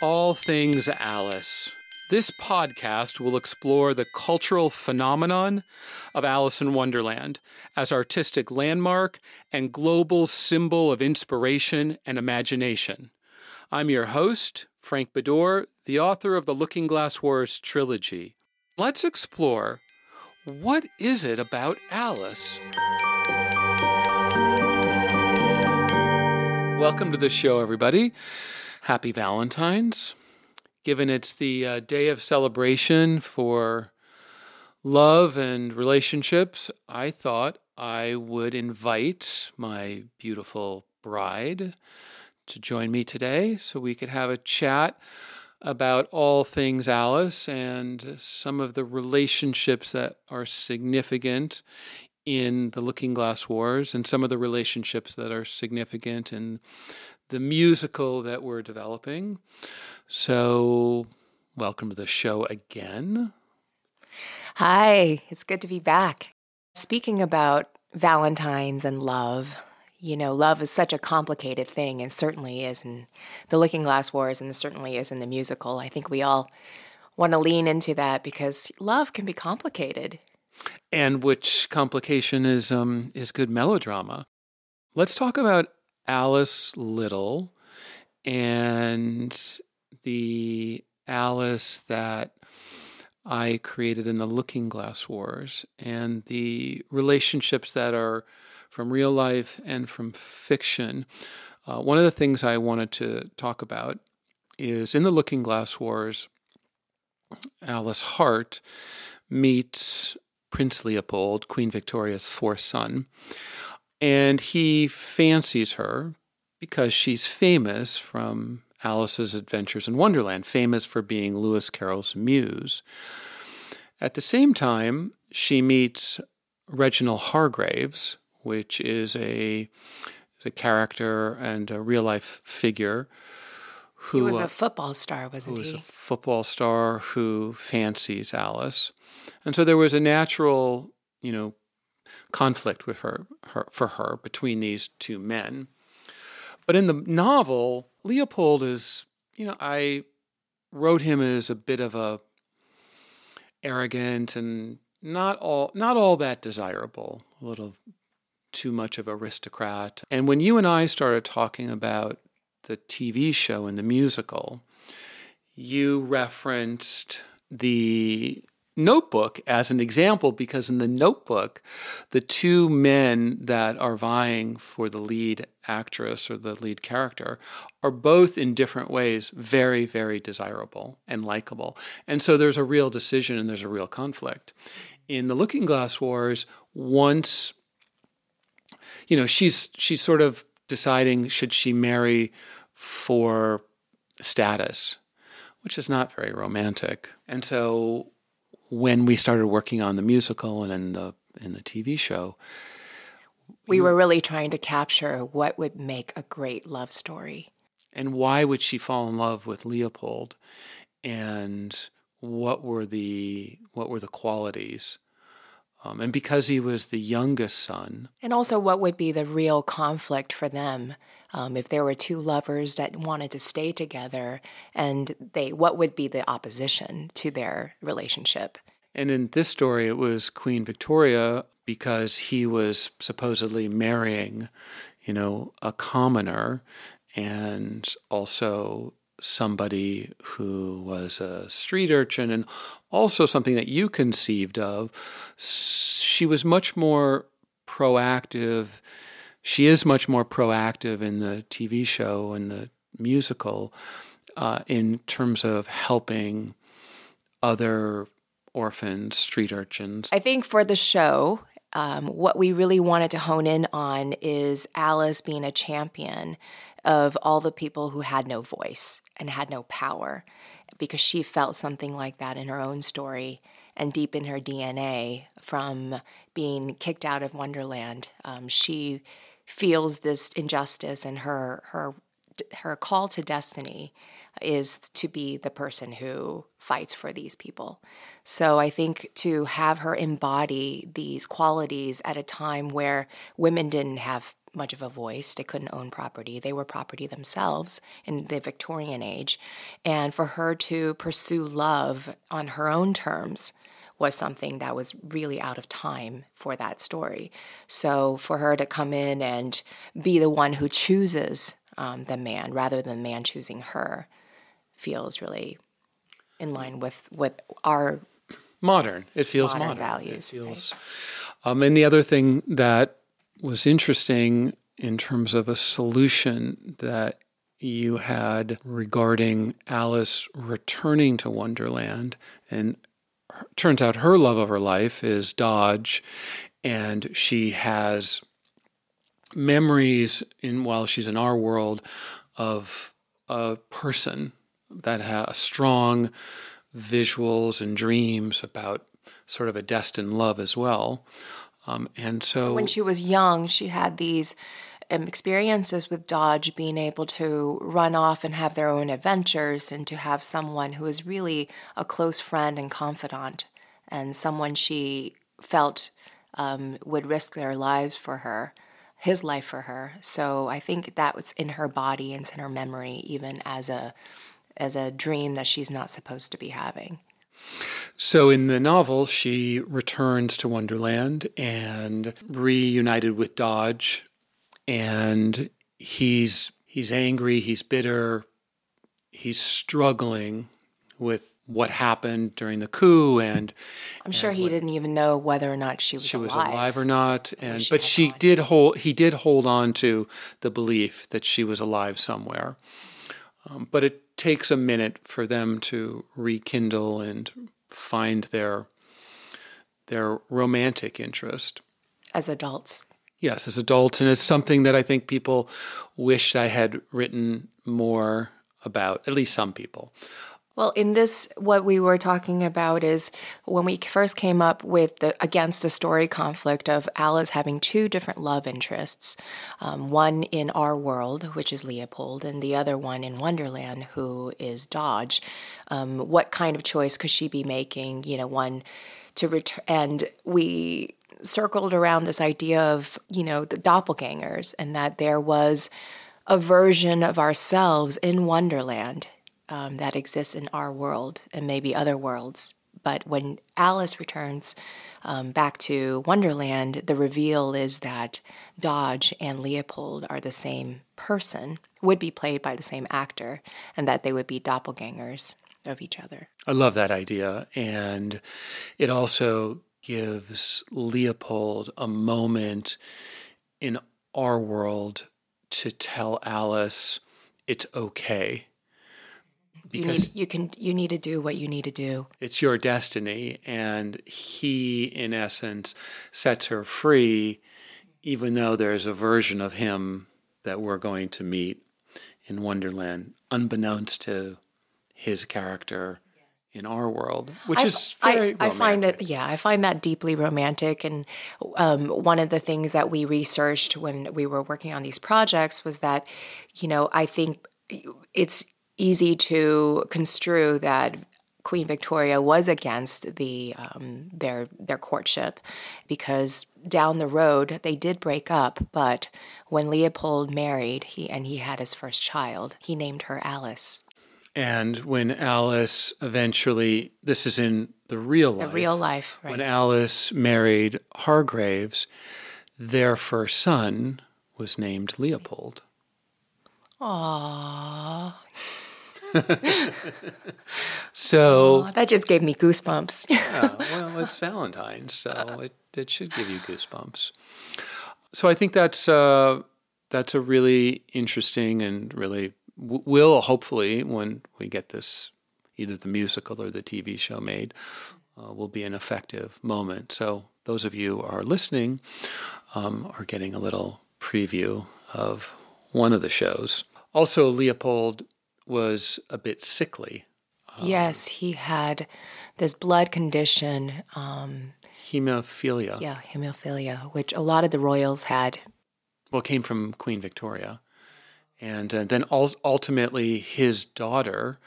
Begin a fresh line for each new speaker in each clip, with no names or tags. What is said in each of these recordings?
All Things Alice. This podcast will explore the cultural phenomenon of Alice in Wonderland as artistic landmark and global symbol of inspiration and imagination. I'm your host, Frank Beddor, the author of the Looking Glass Wars trilogy. Let's explore what is it about Alice? Welcome to the show, everybody. Happy Valentine's. Given it's the uh, day of celebration for love and relationships, I thought I would invite my beautiful bride to join me today so we could have a chat about all things Alice and some of the relationships that are significant in the Looking Glass Wars and some of the relationships that are significant in the musical that we're developing. So, welcome to the show again.
Hi, it's good to be back. Speaking about Valentine's and love, you know, love is such a complicated thing, and certainly is in the Looking Glass Wars, and certainly is in the musical. I think we all want to lean into that because love can be complicated.
And which complication is um, is good melodrama. Let's talk about Alice Liddell and the Alice that I created in the Looking Glass Wars and the relationships that are from real life and from fiction. Uh, one of the things I wanted to talk about is in the Looking Glass Wars, Alice Heart meets Prince Leopold, Queen Victoria's fourth son. And he fancies her because she's famous from Alice's Adventures in Wonderland, famous for being Lewis Carroll's muse. At the same time, she meets Reginald Hargreaves, which is a, is a character and a real life figure who
He was
uh,
a football star, wasn't
who was
he?
a football star who fancies Alice. And so there was a natural, you know, conflict with her, her for her between these two men. But in the novel, Leopold is, you know, I wrote him as a bit of a arrogant and not all not all that desirable, a little too much of aristocrat. And when you and I started talking about the TV show and the musical, you referenced the Notebook as an example because in the Notebook, the two men that are vying for the lead actress or the lead character are both in different ways very, very desirable and likable. And so there's a real decision and there's a real conflict. In the Looking Glass Wars, once you know, she's she's sort of deciding should she marry for status, which is not very romantic. And so when we started working on the musical and in the in the TV show,
we were really trying to capture what would make a great love story.
And why would she fall in love with Leopold? And what were the what were the qualities? Um, and because he was the youngest son.
And also, what would be the real conflict for them um, if there were two lovers that wanted to stay together, and they what would be the opposition to their relationship?
And in this story, it was Queen Victoria because he was supposedly marrying, you know, a commoner and also somebody who was a street urchin and also something that you conceived of. She was much more proactive. She is much more proactive in the TV show and the musical uh, in terms of helping other orphans, street urchins.
I think for the show, um, what we really wanted to hone in on is Alice being a champion of all the people who had no voice and had no power because she felt something like that in her own story and deep in her DNA from being kicked out of Wonderland. Um, she feels this injustice and her her her call to destiny is to be the person who fights for these people. So I think to have her embody these qualities at a time where women didn't have much of a voice. They couldn't own property. They were property themselves in the Victorian age. And for her to pursue love on her own terms was something that was really out of time for that story. So for her to come in and be the one who chooses um, the man rather than the man choosing her feels really in line with with our
modern. It feels modern,
modern. values.
It feels. Right? Um, and the other thing that was interesting in terms of a solution that you had regarding Alice returning to Wonderland. And turns out her love of her life is Dodge, and she has memories in while she's in our world of a person that has strong visuals and dreams about sort of a destined love as well. Um, and so
when she was young, she had these experiences with Dodge being able to run off and have their own adventures and to have someone who was really a close friend and confidant and someone she felt um, would risk their lives for her, his life for her. So I think that was in her body and in her memory, even as a as a dream that she's not supposed to be having.
So in the novel, she returns to Wonderland and reunited with Dodge, and he's he's angry, he's bitter, he's struggling with what happened during the coup and
I'm sure and he what, didn't even know whether or not she was
she
alive.
was alive or not and but she did hold he did hold on to the belief that she was alive somewhere um, but it takes a minute for them to rekindle and find their their romantic interest
as adults.
Yes, as adults, and it's something that I think people wish I had written more about. At least some people.
Well, in this, what we were talking about is when we first came up with the against the story conflict of Alice having two different love interests, um, one in our world, which is Leopold, and the other one in Wonderland, who is Dodge. Um, what kind of choice could she be making? You know, one to return, and we circled around this idea of you know the doppelgangers, and that there was a version of ourselves in Wonderland um, that exists in our world and maybe other worlds. But when Alice returns um, back to Wonderland, the reveal is that Dodge and Leopold are the same person, would be played by the same actor, and that they would be doppelgangers. of each other.
I love that idea. And it also gives Leopold a moment in our world to tell Alice it's okay.
Because you, need, you can you need to do what you need to do.
It's your destiny and he in essence sets her free even though there's a version of him that we're going to meet in Wonderland unbeknownst to his character in our world, which
I,
is very
I, I find that yeah, I find that deeply romantic. And um, one of the things that we researched when we were working on these projects was that, you know, I think it's easy to construe that Queen Victoria was against the um, their their courtship because down the road they did break up. But when Leopold married, he and he had his first child, he named her Alice.
And when Alice eventually, this is in the real life.
The real life, right.
When Alice married Hargreaves, their first son was named Leopold.
Aww.
so
Aww, that just gave me goosebumps.
yeah, well, it's Valentine's, so it, it should give you goosebumps. So I think that's uh, that's a really interesting and really will hopefully, when we get this, either the musical or the TV show made, uh, will be an effective moment. So those of you who are listening um, are getting a little preview of one of the shows. Also, Leopold was a bit sickly.
Um, yes, he had this blood condition. Um,
hemophilia.
Yeah, hemophilia, which a lot of the royals had.
Well, came from Queen Victoria and uh, then ultimately his daughter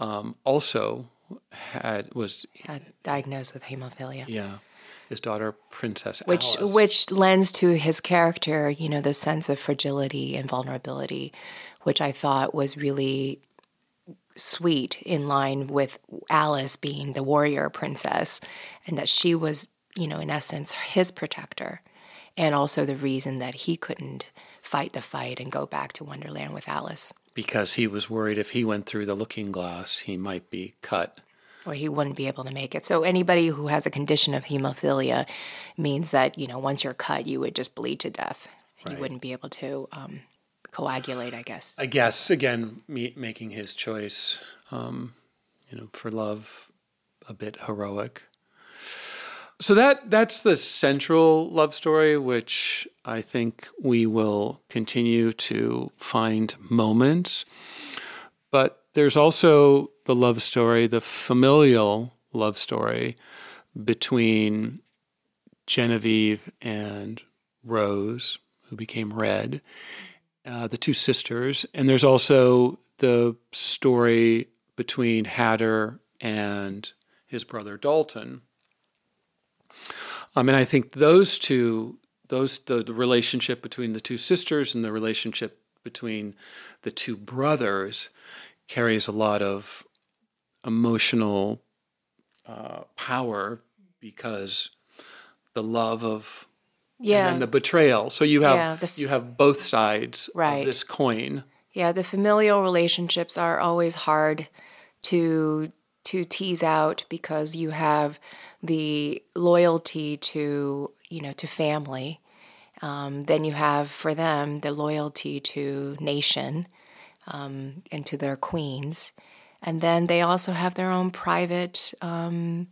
um, also had was
diagnosed with hemophilia.
Yeah, his daughter Princess
which
Alice.
which lends to his character, you know, the sense of fragility and vulnerability, which I thought was really sweet in line with Alice being the warrior princess and that she was, you know, in essence his protector and also the reason that he couldn't fight the fight and go back to Wonderland with Alice.
Because he was worried if he went through the looking glass, he might be cut.
Or he wouldn't be able to make it. So anybody who has a condition of hemophilia means that, you know, once you're cut, you would just bleed to death. And right. you wouldn't be able to um, coagulate, I guess.
I guess, again, me, making his choice, um, you know, for love a bit heroic. So that that's the central love story, which I think we will continue to find moments. But there's also the love story, the familial love story between Genevieve and Rose, who became Redd, uh, the two sisters. And there's also the story between Hatter and his brother Dalton, um, mean, I think those two, those the, the relationship between the two sisters and the relationship between the two brothers carries a lot of emotional uh, power because the love of
yeah
and the betrayal. So you have yeah, f- you have both sides right. of this coin.
Yeah, the familial relationships are always hard to to tease out because you have the loyalty to you know to family. Um, then you have for them the loyalty to nation um, and to their queens, and then they also have their own private um,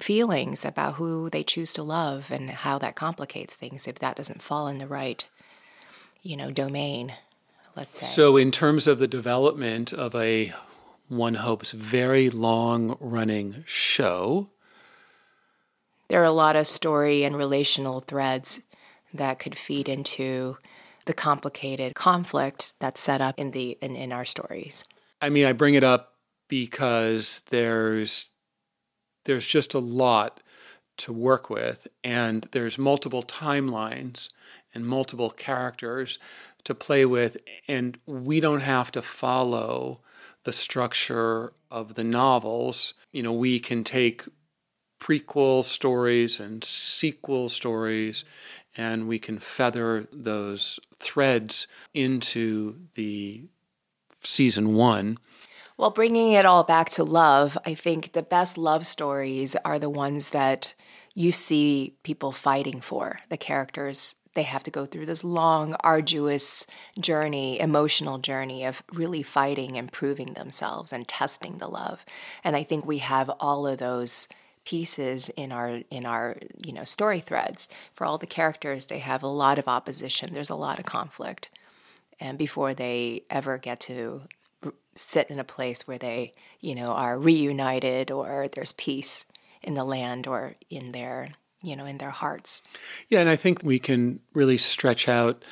feelings about who they choose to love and how that complicates things if that doesn't fall in the right you know domain. Let's say.
So, in terms of the development of a one hopes very long running show
there are a lot of story and relational threads that could feed into the complicated conflict that's set up in the in, in our stories.
I mean, I bring it up because there's there's just a lot to work with and there's multiple timelines and multiple characters to play with and we don't have to follow the structure of the novels. You know, we can take prequel stories and sequel stories, and we can feather those threads into the season one.
Well, bringing it all back to love, I think the best love stories are the ones that you see people fighting for. The characters, they have to go through this long, arduous journey, emotional journey of really fighting and proving themselves and testing the love. And I think we have all of those pieces in our in our you know story threads. For all the characters they have a lot of opposition. There's a lot of conflict. And before they ever get to sit in a place where they, you know, are reunited or there's peace in the land or in their, you know, in their hearts.
Yeah, and I think we can really stretch out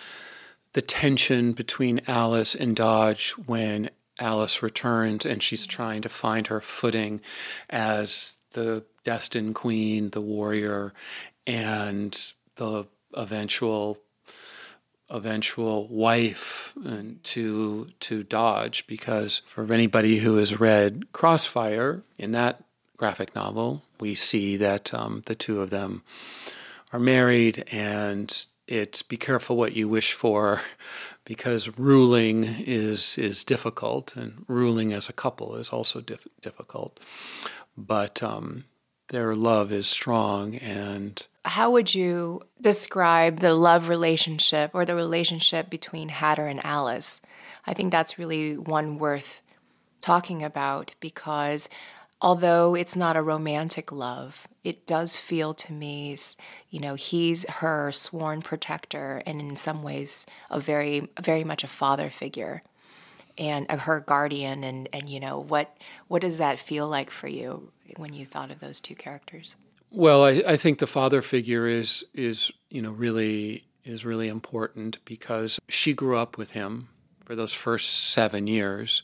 the tension between Alice and Dodge when Alice returns and she's trying to find her footing as the destined queen, the warrior, and the eventual eventual wife to to Dodge because for anybody who has read Crossfire in that graphic novel, we see that um, the two of them are married, and it's be careful what you wish for because ruling is is difficult, and ruling as a couple is also dif- difficult. But um, their love is strong, and
how would you describe the love relationship or the relationship between Hatter and Alice? I think that's really one worth talking about because although it's not a romantic love, it does feel to me, you know, he's her sworn protector and in some ways a very, very much a father figure and her guardian and, and you know, what, what does that feel like for you when you thought of those two characters?
Well, I, I think the father figure is is you know really is really important because she grew up with him for those first seven years,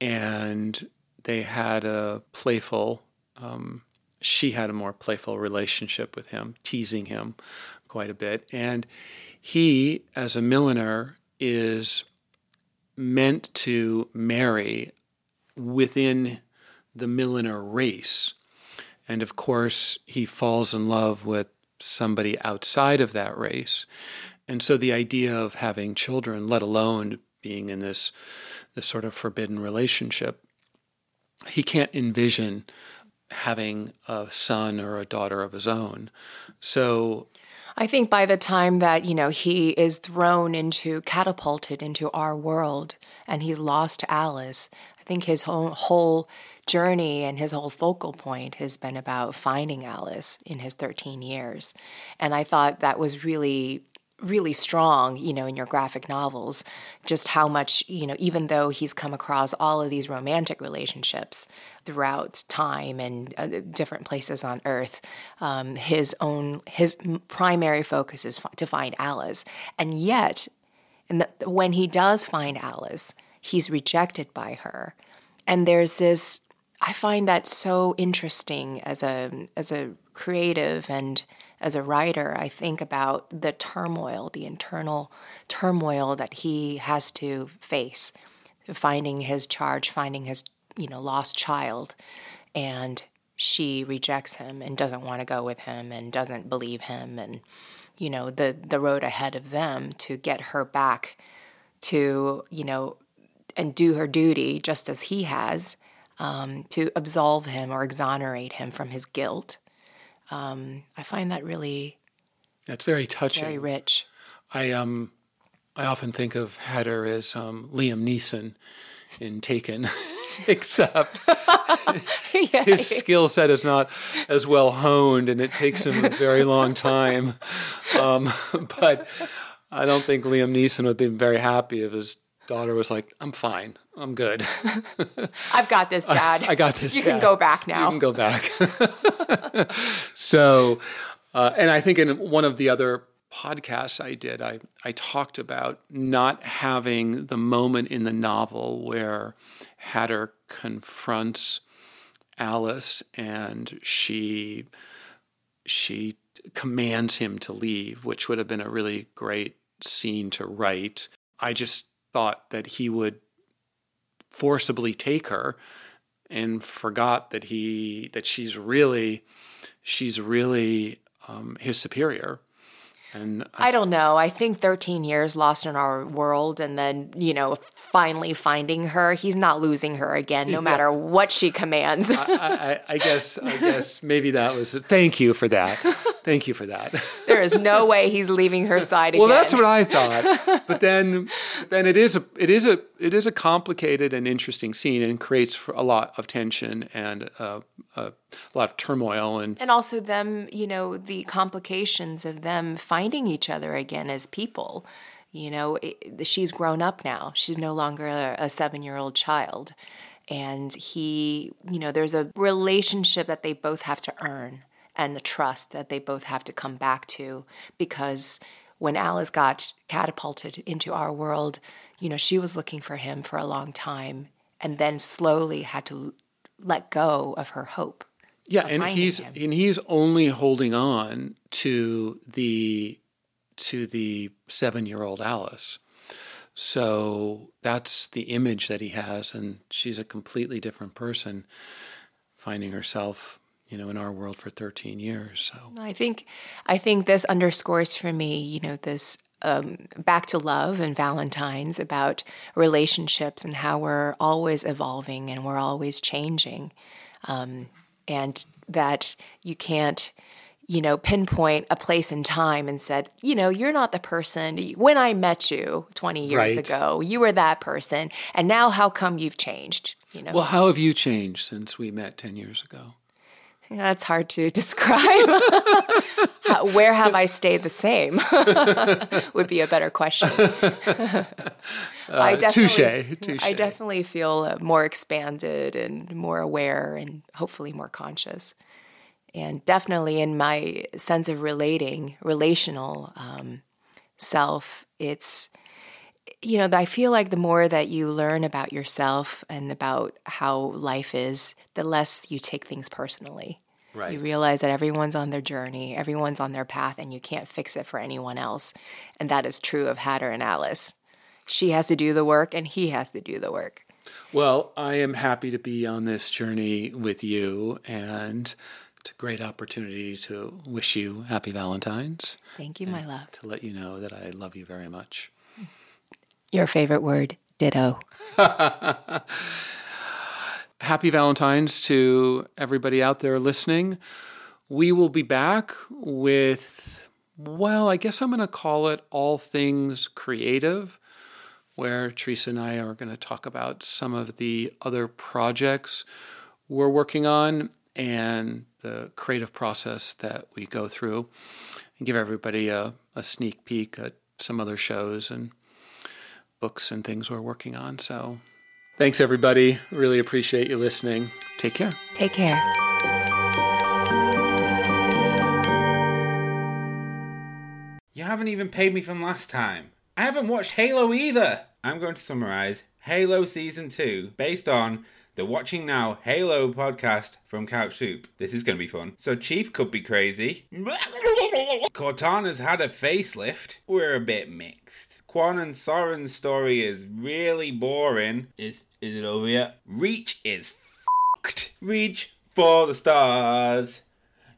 and they had a playful. Um, she had a more playful relationship with him, teasing him quite a bit, and he, as a milliner, is meant to marry within the milliner race and of course, he falls in love with somebody outside of that race. And so the idea of having children, let alone being in this, this sort of forbidden relationship, he can't envision having a son or a daughter of his own. So
I think by the time that, you know, he is thrown into, catapulted into our world and he's lost Alice, I think his whole, whole journey and his whole focal point has been about finding Alice in his 13 years. And I thought that was really really strong, you know, in your graphic novels, just how much, you know, even though he's come across all of these romantic relationships throughout time and uh, different places on earth, um, his own, his primary focus is to find Alice. And yet, the, when he does find Alice, he's rejected by her. And there's this I find that so interesting as a as a creative and as a writer. I think about the turmoil, the internal turmoil that he has to face, finding his charge, finding his you know lost child, and she rejects him and doesn't want to go with him and doesn't believe him and you know the the road ahead of them to get her back to you know and do her duty just as he has um, to absolve him or exonerate him from his guilt. Um, I find that really
that's very touching,
very rich.
I um, I often think of Hatter as um, Liam Neeson in Taken, except his skill set is not as well honed, and it takes him a very long time. Um, but I don't think Liam Neeson would have been very happy if his daughter was like, "I'm fine. I'm good.
I've got this, Dad.
I got this.
You can go back now.
You can go back. so, uh, and I think in one of the other podcasts I did, I, I talked about not having the moment in the novel where Hatter confronts Alice and she she commands him to leave, which would have been a really great scene to write. I just thought that he would forcibly take her and forgot that he that she's really she's really um, his superior And
I don't know. I think 13 years lost in our world and then, you know, finally finding her, he's not losing her again, no matter what she commands.
I, I, I guess I guess maybe that was. Thank you for that. Thank you for that.
there is no way he's leaving her side
well,
again.
that's what I thought. But then, then it is a it is a it is a complicated and interesting scene, and creates a lot of tension and uh, a lot of turmoil and
and also them, you know, the complications of them finding each other again as people. You know, it, she's grown up now. She's no longer a, a seven year old child. And he, you know, there's a relationship that they both have to earn and the trust that they both have to come back to because when Alice got catapulted into our world, you know, she was looking for him for a long time and then slowly had to let go of her hope.
Yeah, and he's him. and he's only holding on to the to the 7-year-old Alice. So that's the image that he has and she's a completely different person finding herself you know, in our world for 13 years. So
I think, I think this underscores for me, you know, this um, back to love and Valentine's about relationships and how we're always evolving and we're always changing, um, and that you can't you know, pinpoint a place and time and said, you know, you're not the person when I met you 20 years right. ago, you were that person. And now how come you've changed? You know.
Well, how have you changed since we met 10 years ago?
That's hard to describe. Where have I stayed the same? Would be a better question.
uh, I definitely, touche, touche.
I definitely feel more expanded and more aware, and hopefully more conscious. And definitely in my sense of relating, relational um, self, it's you know, I feel like the more that you learn about yourself and about how life is, the less you take things personally. Right. You realize that everyone's on their journey, everyone's on their path, and you can't fix it for anyone else. And that is true of Hatter and Alice. She has to do the work, and he has to do the work.
Well, I am happy to be on this journey with you, and it's a great opportunity to wish you happy Valentine's.
Thank you, my love.
To let you know that I love you very much.
Your favorite word, ditto.
Happy Valentine's to everybody out there listening. We will be back with, well, I guess I'm going to call it All Things Creative, where Teresa and I are going to talk about some of the other projects we're working on and the creative process that we go through and give everybody a, a sneak peek at some other shows and books and things we're working on. So thanks, everybody. Really appreciate you listening. Take care.
Take care.
You haven't even paid me from last time. I haven't watched Halo either. I'm going to summarize Halo Season 2 based on the Watching Now Halo podcast from Couch Soup. This is going to be fun. So, Chief could be crazy. Cortana's had a facelift. We're a bit mixed. Kwan and Soren's story is really boring. Is is it over yet? Reach is fucked. Reach for the stars.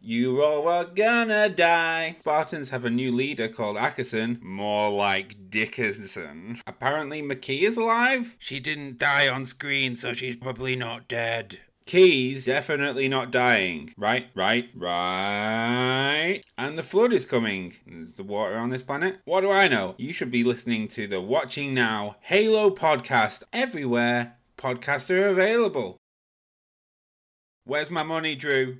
You all are gonna die. Spartans have a new leader called Ackerson, more like Dickerson. Apparently, Makee is alive? She didn't die on screen, so she's probably not dead. Keyes definitely not dying. Right, right, right. And the flood is coming. Is the water on this planet? What do I know? You should be listening to the Watching Now Halo podcast everywhere podcasts are available. Where's my money, Drew?